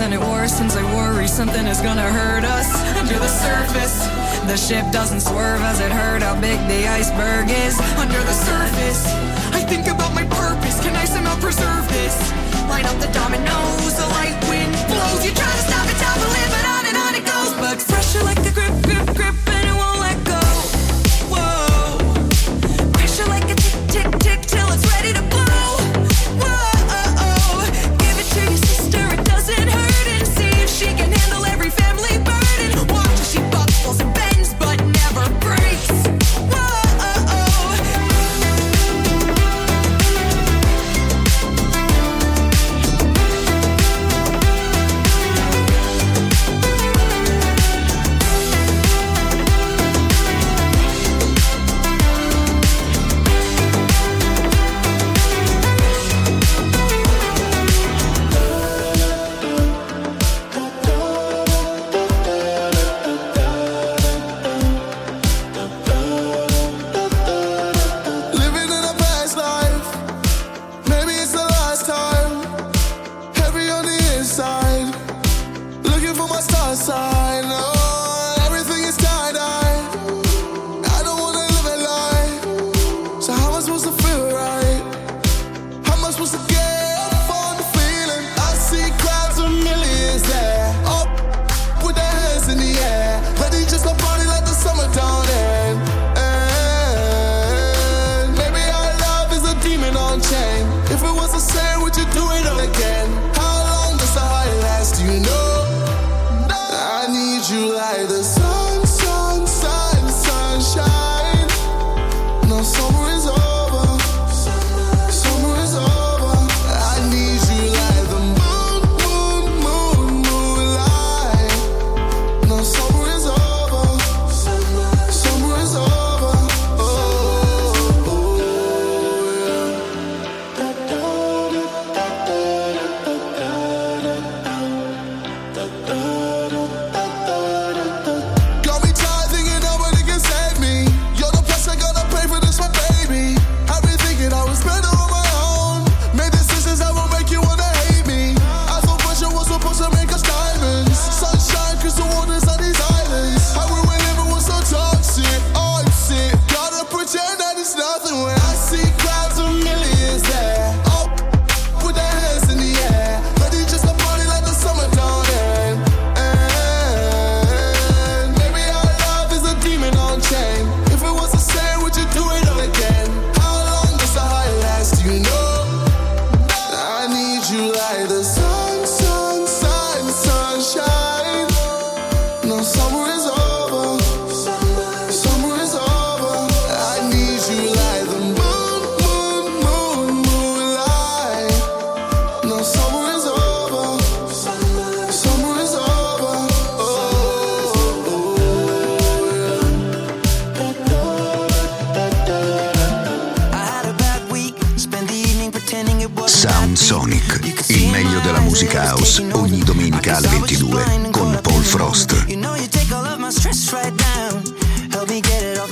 and it worsens. I worry something is gonna hurt us. Under the surface, the ship doesn't swerve as it hurt. how big the iceberg is. Under the surface, I think about my purpose. Can I somehow preserve this? Line up the dominoes, the light wind blows. You try to stop it, stop will live it on and on it goes. But fresher like the grip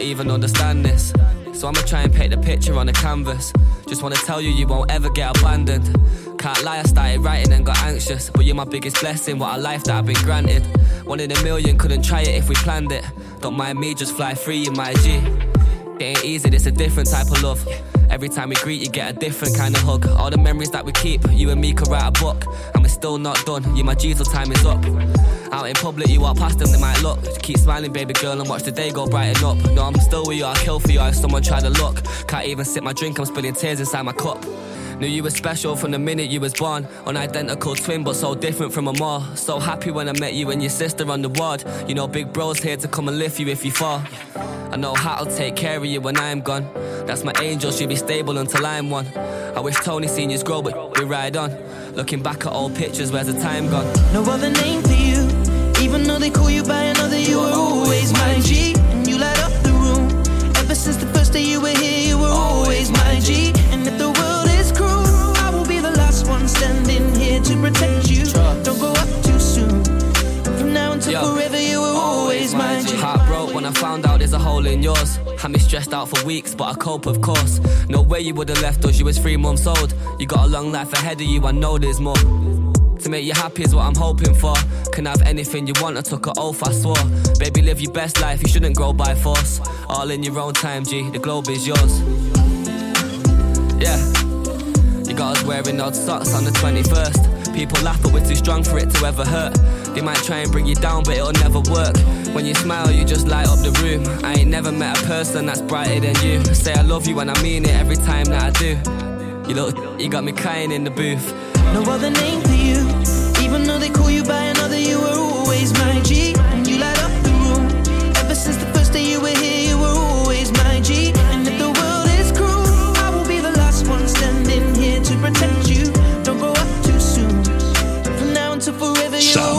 even understand this. So I'ma try and paint the picture on the canvas. Just wanna tell you, you won't ever get abandoned. Can't lie, I started writing and got anxious. But you're my biggest blessing, what a life that I've been granted. One in a million, couldn't try it if we planned it. Don't mind me, just fly free in my G. It ain't easy, it's a different type of love. Every time we greet, you get a different kind of hug. All the memories that we keep, you and me could write a book. And we're still not done, you my till time is up. Out in public, you walk past them, they might look. Just keep smiling, baby girl, and watch the day go brighten up. No, I'm still with you, I'll kill for you if someone try to look. Can't even sip my drink, I'm spilling tears inside my cup. Knew you were special from the minute you was born. An identical twin, but so different from them all. So happy when I met you and your sister on the ward. You know, big bro's here to come and lift you if you fall. I know how to take care of you when I'm gone. That's my angel, she'll be stable until I'm one. I wish Tony seniors grow, but we ride on. Looking back at old pictures, where's the time gone? No other name for you even though they call you by another, you were always my G. And to protect you. Don't go up too soon. From now until Yo. forever, you were always my G. Heart broke when I found out there's a hole in yours. Had me stressed out for weeks, but I cope, of course. No way you would have left us, you was three months old. You got a long life ahead of you, I know there's more. To make you happy is what I'm hoping for. Can have anything you want, I took an oath, I swore. Baby, live your best life, you shouldn't grow by force. All in your own time, G, the globe is yours. Yeah, you got us wearing odd socks on the 21st. People laugh, but we're too strong for it to ever hurt. They might try and bring you down, but it'll never work. When you smile, you just light up the room. I ain't never met a person that's brighter than you. Say I love you and I mean it every time that I do. You look, you got me crying in the booth. No other name for you. Even though they call you by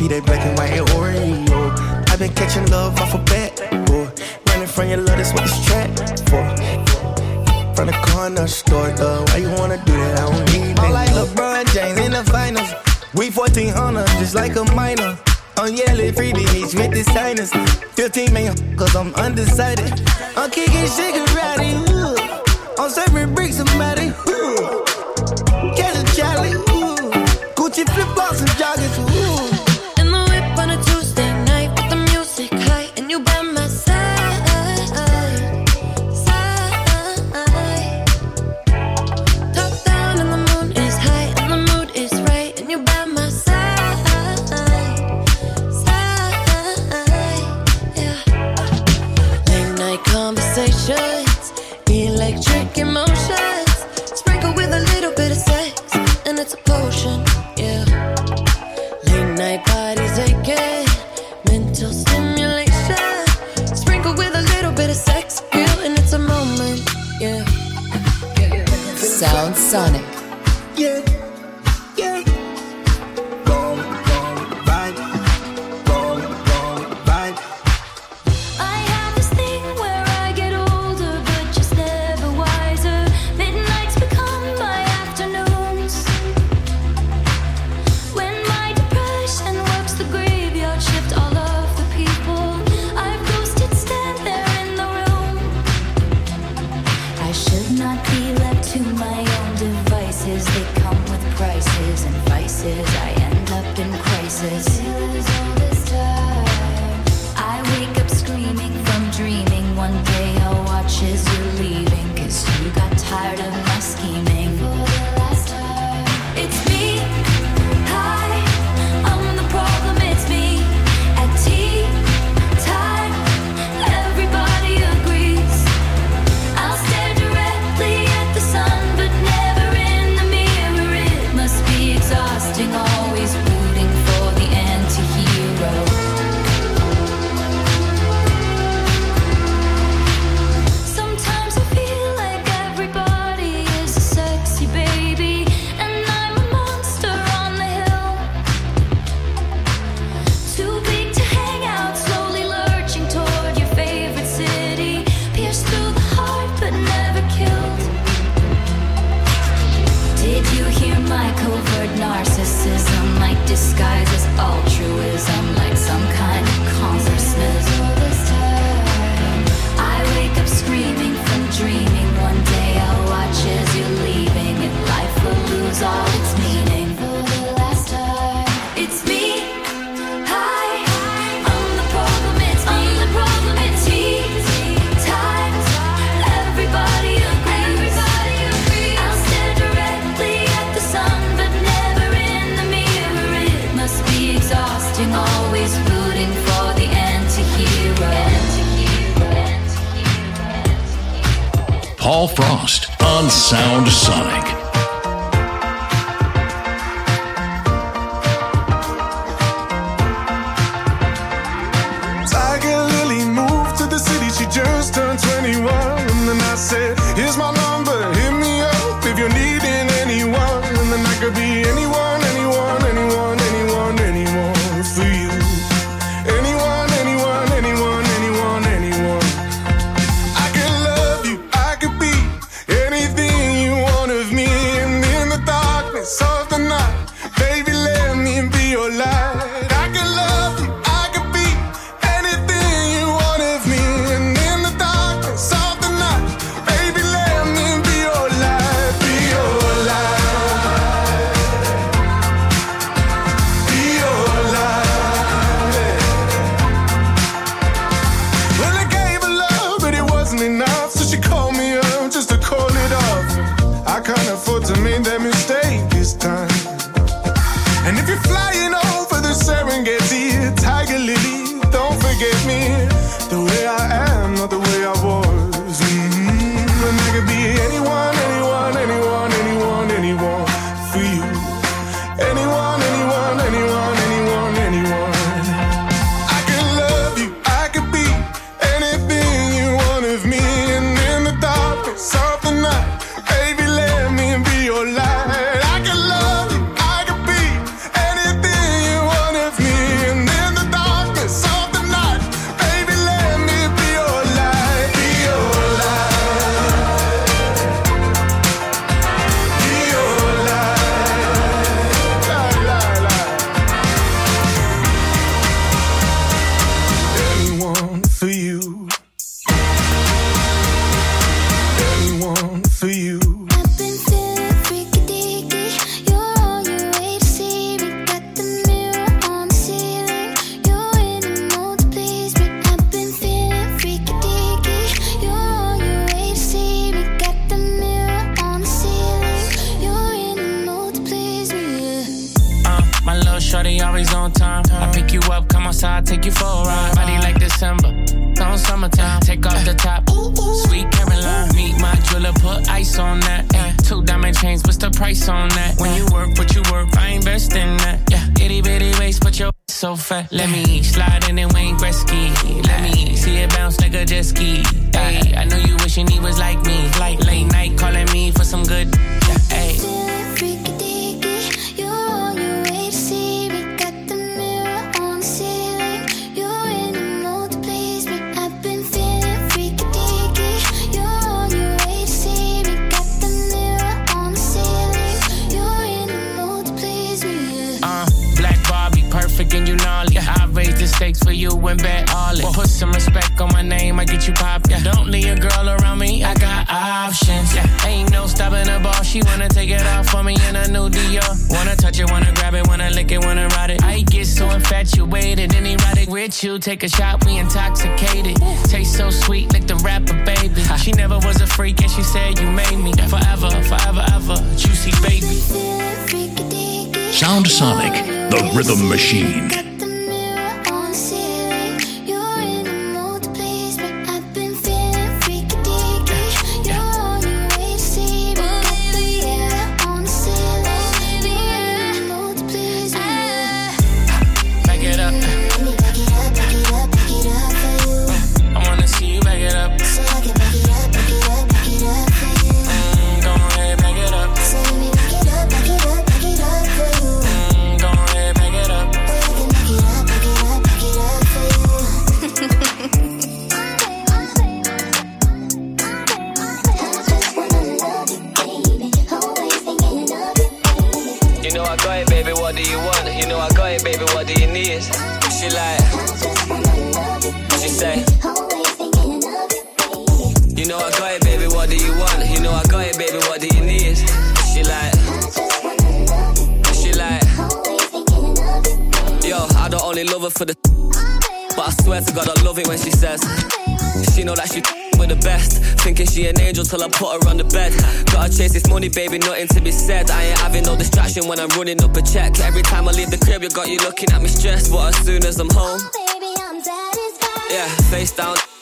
P, they black and white Oreo I've been catching love off a bat, boy. Running from your love, that's what this trap for. From the corner store, though. Why you wanna do that? I don't need that. like LeBron James in the finals. We 1400, just like a minor. On yellow freebies with the signers. 15 million, cause I'm undecided. Frost on Sound Sonic. It off for me in a new Dior. Wanna touch it, wanna grab it, wanna lick it, wanna ride it. I get so infatuated and erotic with you. Take a shot, we intoxicated. Taste so sweet, like the rapper, baby. She never was a freak and she said you made me. Forever, forever, ever. Juicy baby. Feeling freaky deaky. Sound Sonic, the rhythm machine. Swear to God I love it when she says, she know that she with the best. Thinking she an angel till I put her on the bed. Gotta chase this money, baby, nothing to be said. I ain't having no distraction when I'm running up a check. Every time I leave the crib, you got you looking at me stressed. But as soon as I'm home, oh, Baby, I'm satisfied. yeah, face down.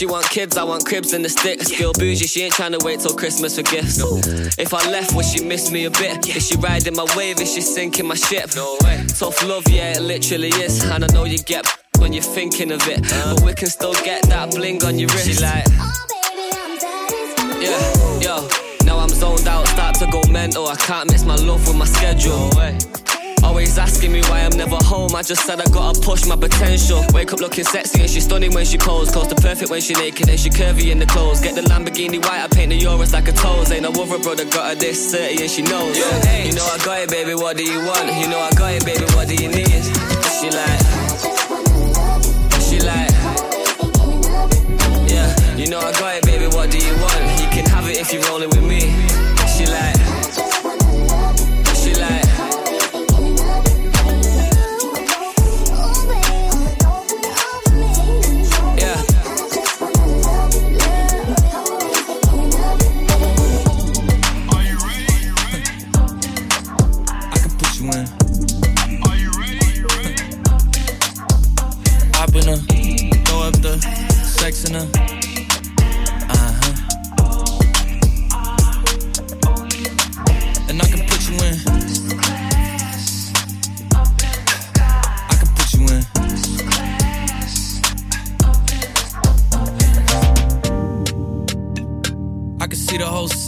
She want kids, I want cribs and the sticks. Girl bougie, she ain't trying to wait till Christmas for gifts. If I left, would she miss me a bit? Is she riding my wave? Is she sinking my ship? No way. Tough love, yeah, it literally is. And I know you get when you're thinking of it, but we can still get that bling on your wrist. She like. Oh, baby, I'm satisfied. Yeah, yo. Now I'm zoned out, start to go mental. I can't mix my love with my schedule. Always asking me why I'm never home. I just said I gotta push my potential. Wake up looking sexy and she's stunning when she pose. Close to perfect when she naked and she curvy in the clothes. Get the Lamborghini white, I paint the Euros like a toes. Ain't no other brother got her this 30 and she knows. Yeah. You know I got it, baby. What do you want? You know I got it, baby. What do you need? She like, she like. Yeah, you know I got it, baby. What do you want? You can have it if you're rolling with me.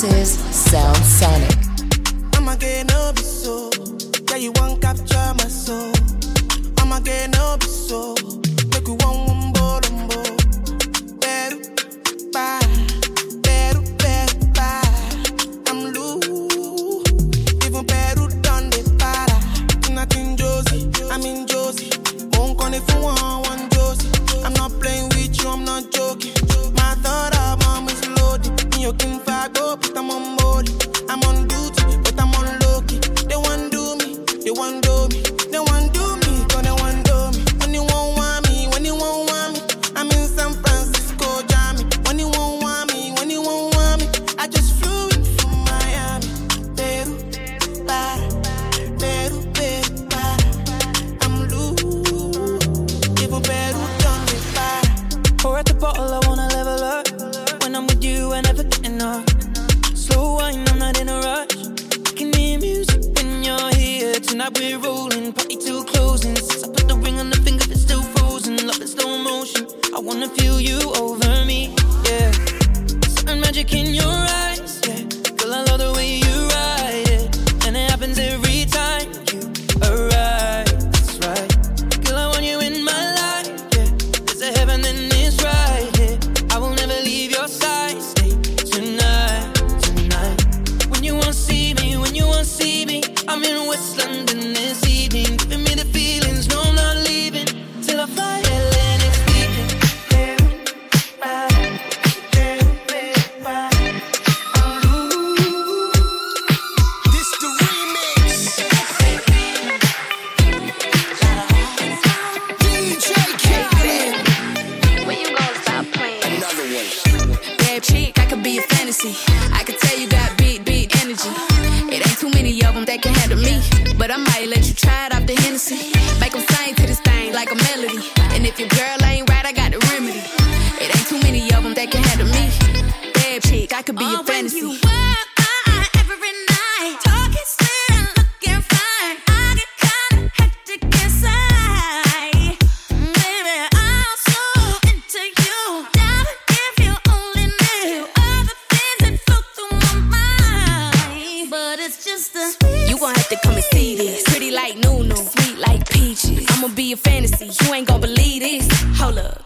promises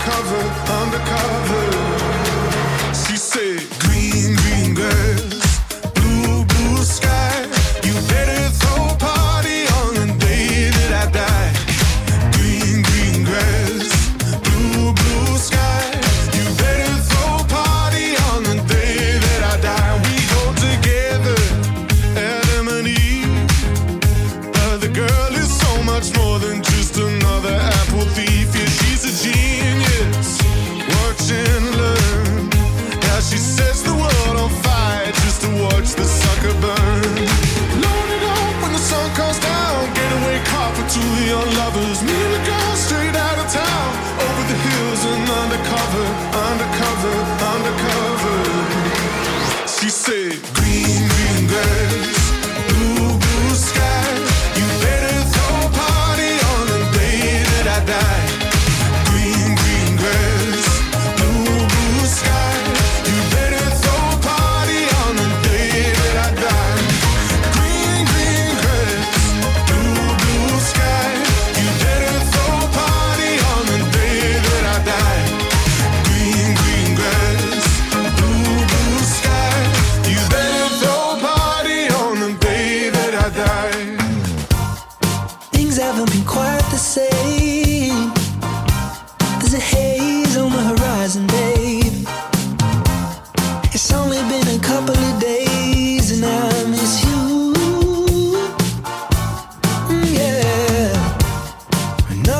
undercover, undercover. She said.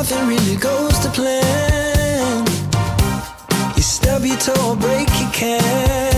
nothing really goes to plan. You stub your toe break your can.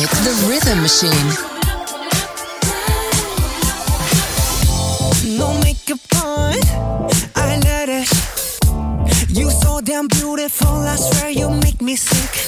Sonic the Rhythm Machine. No makeup on, I let it. You so damn beautiful, I swear you make me sick.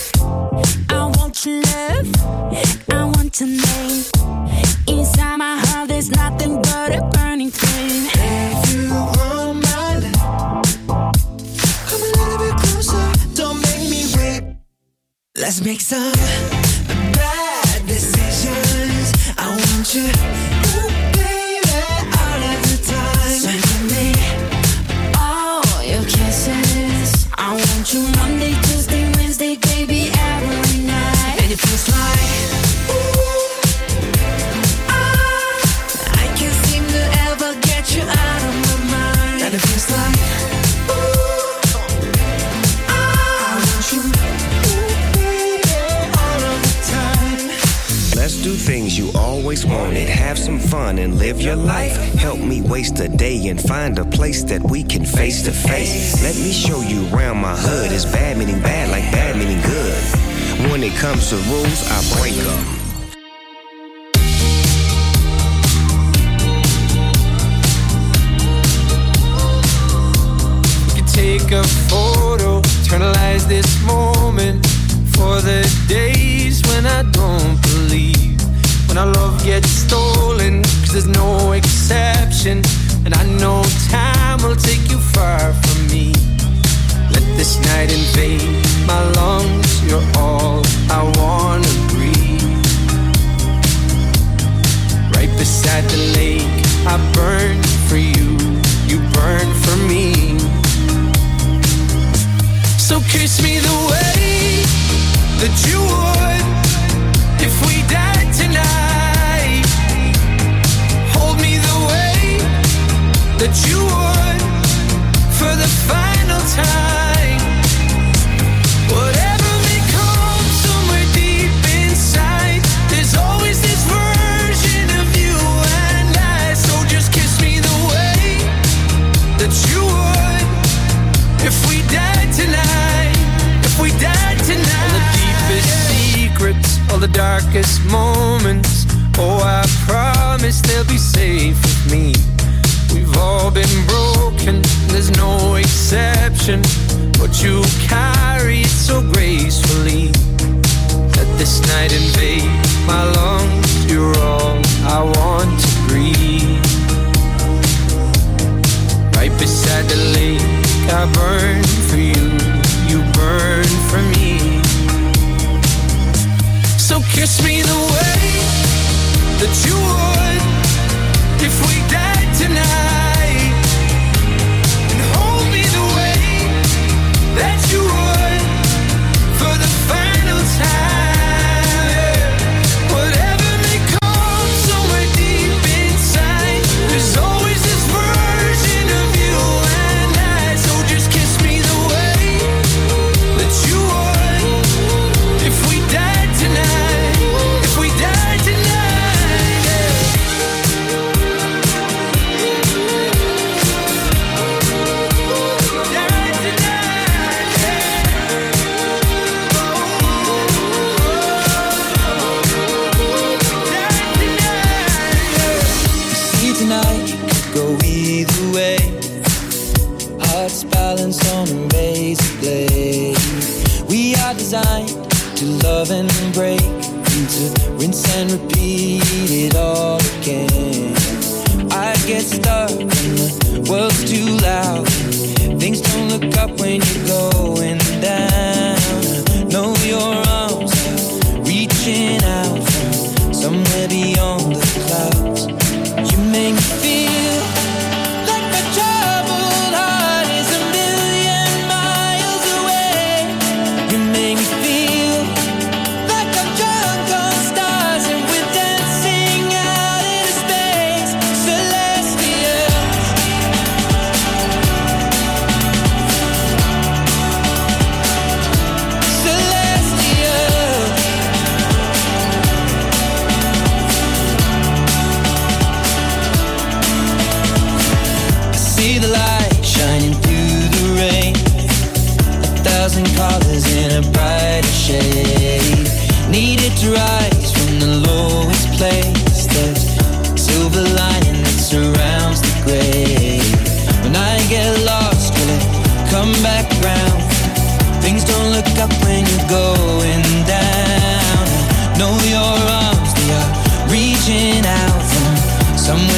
baby.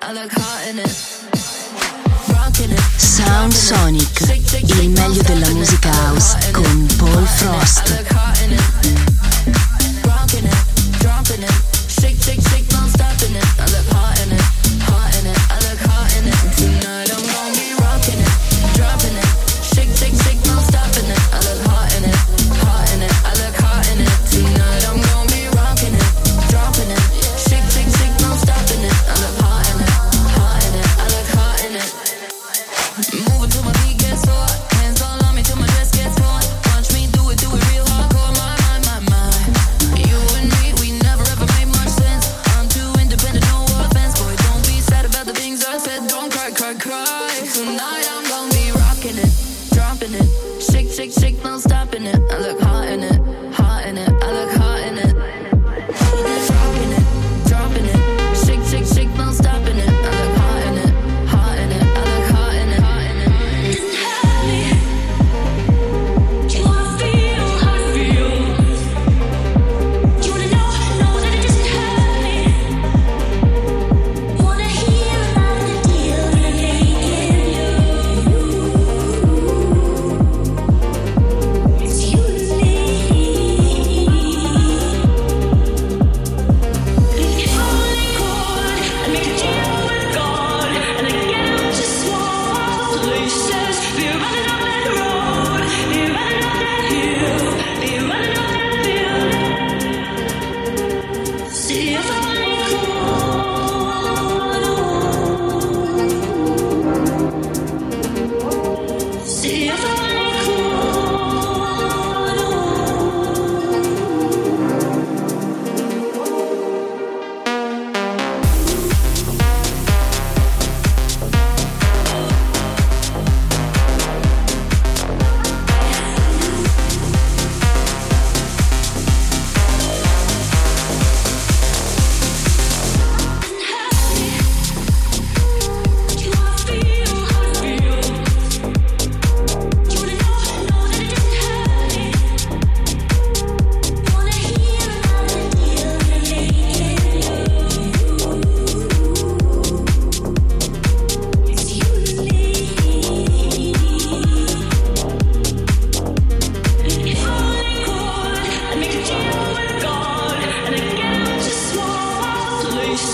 hot in it.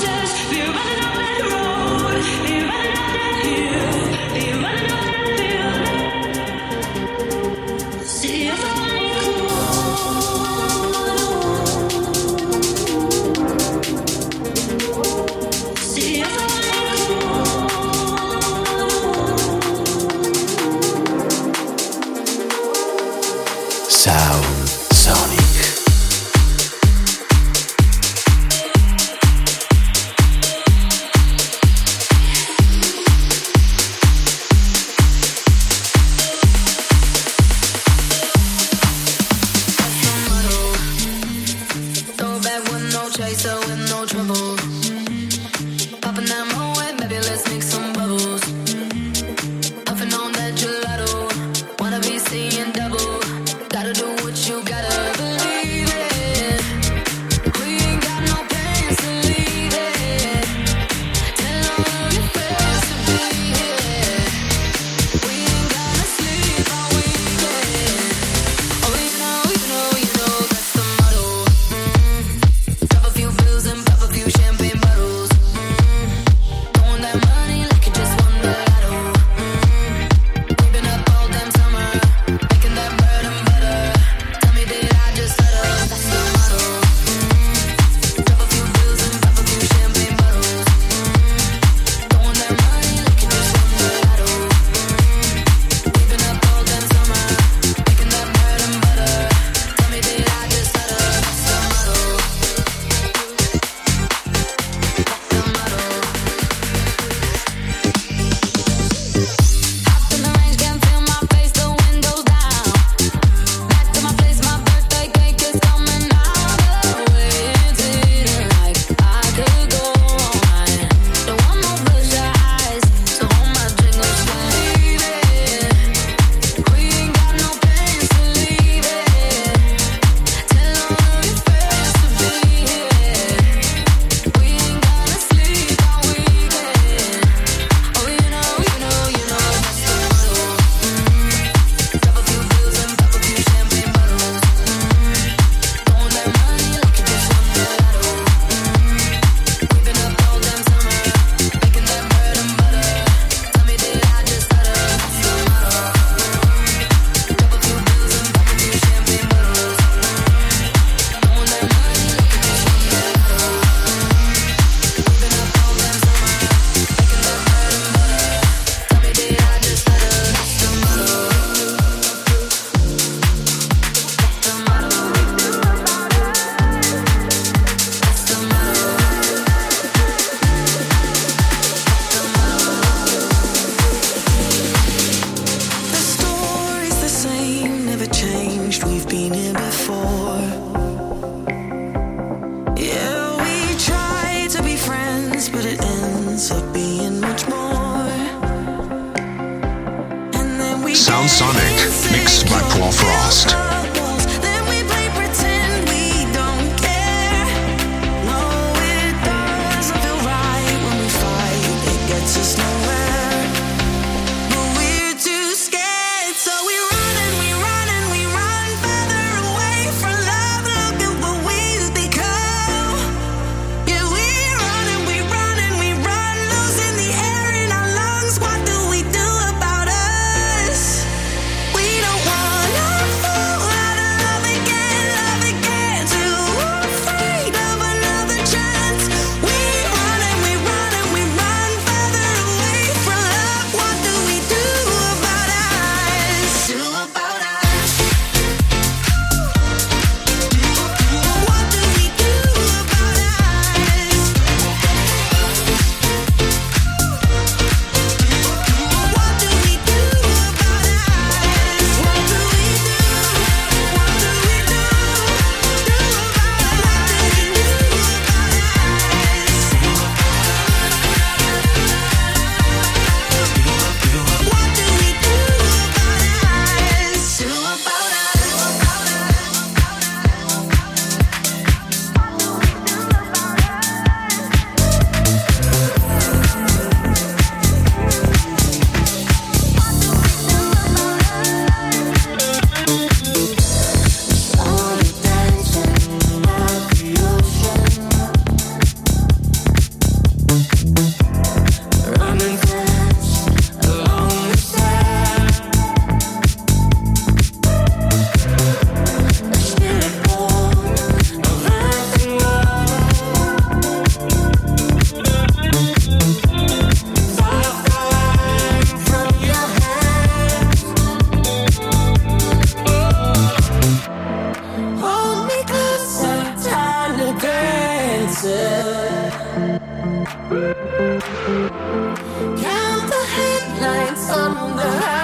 We're running up that road, we're running up that hill, we're running up that Count the headlights on the highway.